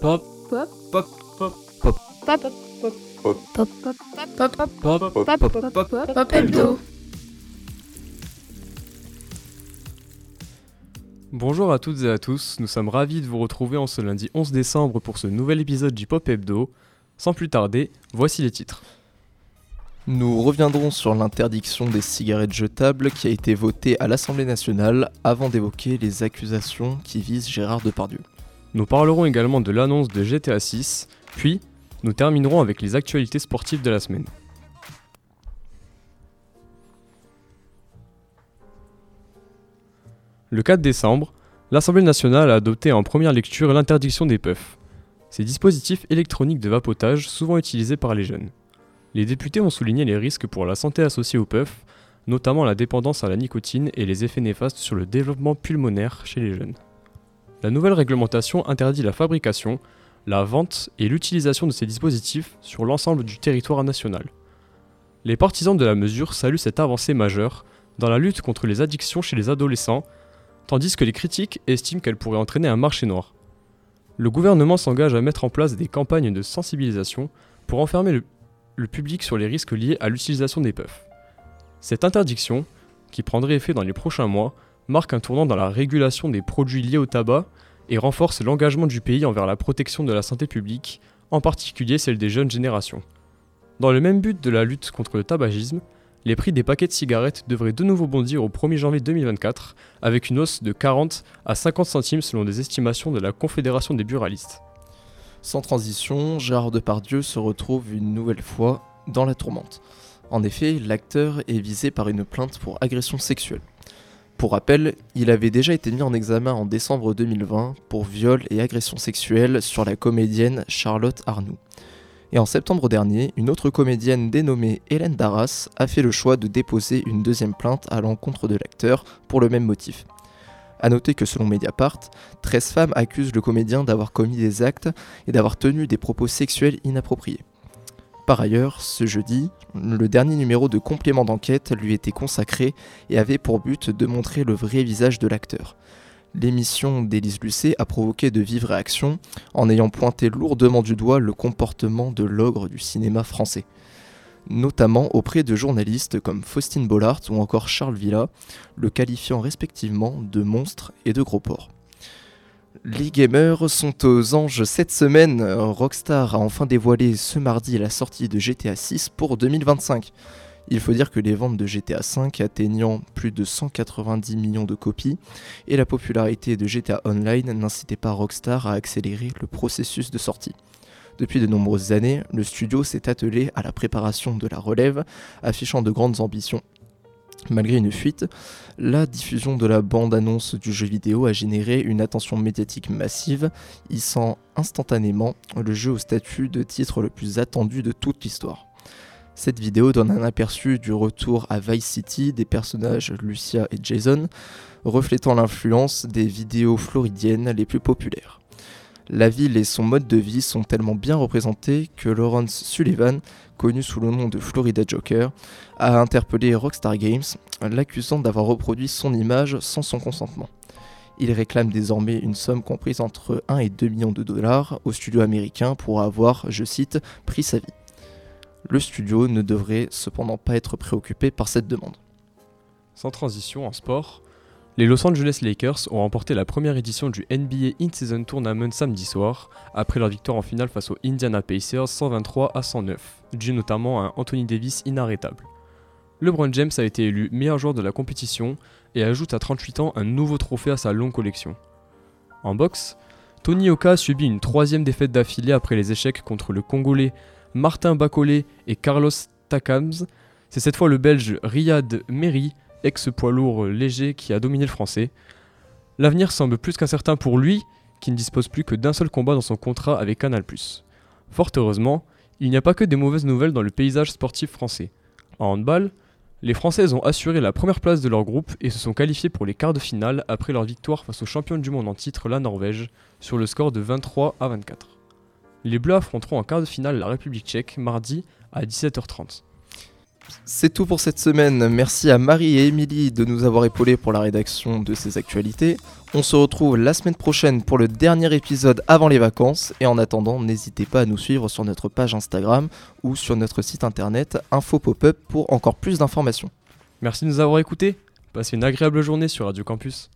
Pop. Pop. Pop. Pop. Pop. Pop. Pop. Pop. Pop. Pop. Pop. Pop. Pop. Pop. Pop. Hebdo. Bonjour à toutes et à tous, nous sommes ravis de vous retrouver en ce lundi 11 décembre pour ce nouvel épisode du Pop Hebdo. Sans plus tarder, voici les titres. Nous reviendrons sur l'interdiction des cigarettes jetables qui a été votée à l'Assemblée nationale avant d'évoquer les accusations qui visent Gérard Depardieu. Nous parlerons également de l'annonce de GTA 6, puis nous terminerons avec les actualités sportives de la semaine. Le 4 décembre, l'Assemblée nationale a adopté en première lecture l'interdiction des puffs, ces dispositifs électroniques de vapotage souvent utilisés par les jeunes. Les députés ont souligné les risques pour la santé associés aux puffs, notamment la dépendance à la nicotine et les effets néfastes sur le développement pulmonaire chez les jeunes. La nouvelle réglementation interdit la fabrication, la vente et l'utilisation de ces dispositifs sur l'ensemble du territoire national. Les partisans de la mesure saluent cette avancée majeure dans la lutte contre les addictions chez les adolescents, tandis que les critiques estiment qu'elle pourrait entraîner un marché noir. Le gouvernement s'engage à mettre en place des campagnes de sensibilisation pour enfermer le, le public sur les risques liés à l'utilisation des puffs. Cette interdiction, qui prendrait effet dans les prochains mois, marque un tournant dans la régulation des produits liés au tabac et renforce l'engagement du pays envers la protection de la santé publique, en particulier celle des jeunes générations. Dans le même but de la lutte contre le tabagisme, les prix des paquets de cigarettes devraient de nouveau bondir au 1er janvier 2024, avec une hausse de 40 à 50 centimes selon des estimations de la Confédération des buralistes. Sans transition, Gérard Depardieu se retrouve une nouvelle fois dans la tourmente. En effet, l'acteur est visé par une plainte pour agression sexuelle. Pour rappel, il avait déjà été mis en examen en décembre 2020 pour viol et agression sexuelle sur la comédienne Charlotte Arnoux. Et en septembre dernier, une autre comédienne dénommée Hélène Darras a fait le choix de déposer une deuxième plainte à l'encontre de l'acteur pour le même motif. A noter que selon Mediapart, 13 femmes accusent le comédien d'avoir commis des actes et d'avoir tenu des propos sexuels inappropriés. Par ailleurs, ce jeudi, le dernier numéro de complément d'enquête lui était consacré et avait pour but de montrer le vrai visage de l'acteur. L'émission d'Élise Lucet a provoqué de vives réactions en ayant pointé lourdement du doigt le comportement de l'ogre du cinéma français, notamment auprès de journalistes comme Faustine Bollard ou encore Charles Villa, le qualifiant respectivement de monstre et de gros porc. Les gamers sont aux anges cette semaine. Rockstar a enfin dévoilé ce mardi la sortie de GTA 6 pour 2025. Il faut dire que les ventes de GTA 5 atteignant plus de 190 millions de copies et la popularité de GTA Online n'incitaient pas Rockstar à accélérer le processus de sortie. Depuis de nombreuses années, le studio s'est attelé à la préparation de la relève, affichant de grandes ambitions. Malgré une fuite, la diffusion de la bande-annonce du jeu vidéo a généré une attention médiatique massive, hissant instantanément le jeu au statut de titre le plus attendu de toute l'histoire. Cette vidéo donne un aperçu du retour à Vice City des personnages Lucia et Jason, reflétant l'influence des vidéos floridiennes les plus populaires. La ville et son mode de vie sont tellement bien représentés que Lawrence Sullivan, connu sous le nom de Florida Joker, a interpellé Rockstar Games, l'accusant d'avoir reproduit son image sans son consentement. Il réclame désormais une somme comprise entre 1 et 2 millions de dollars au studio américain pour avoir, je cite, pris sa vie. Le studio ne devrait cependant pas être préoccupé par cette demande. Sans transition en sport, les Los Angeles Lakers ont remporté la première édition du NBA In-Season Tournament samedi soir, après leur victoire en finale face aux Indiana Pacers 123 à 109, dû notamment à un Anthony Davis inarrêtable. LeBron James a été élu meilleur joueur de la compétition et ajoute à 38 ans un nouveau trophée à sa longue collection. En boxe, Tony Oka a subi une troisième défaite d'affilée après les échecs contre le Congolais Martin Bacolé et Carlos Takams. C'est cette fois le Belge Riyad Meri, ex-poids lourd léger, qui a dominé le français. L'avenir semble plus qu'incertain pour lui, qui ne dispose plus que d'un seul combat dans son contrat avec Canal+. Fort heureusement, il n'y a pas que des mauvaises nouvelles dans le paysage sportif français. En handball, les Françaises ont assuré la première place de leur groupe et se sont qualifiées pour les quarts de finale après leur victoire face aux champions du monde en titre, la Norvège, sur le score de 23 à 24. Les Bleus affronteront en quart de finale la République tchèque mardi à 17h30. C'est tout pour cette semaine. Merci à Marie et Émilie de nous avoir épaulés pour la rédaction de ces actualités. On se retrouve la semaine prochaine pour le dernier épisode avant les vacances. Et en attendant, n'hésitez pas à nous suivre sur notre page Instagram ou sur notre site internet Info Pop-up pour encore plus d'informations. Merci de nous avoir écoutés. Passez une agréable journée sur Radio Campus.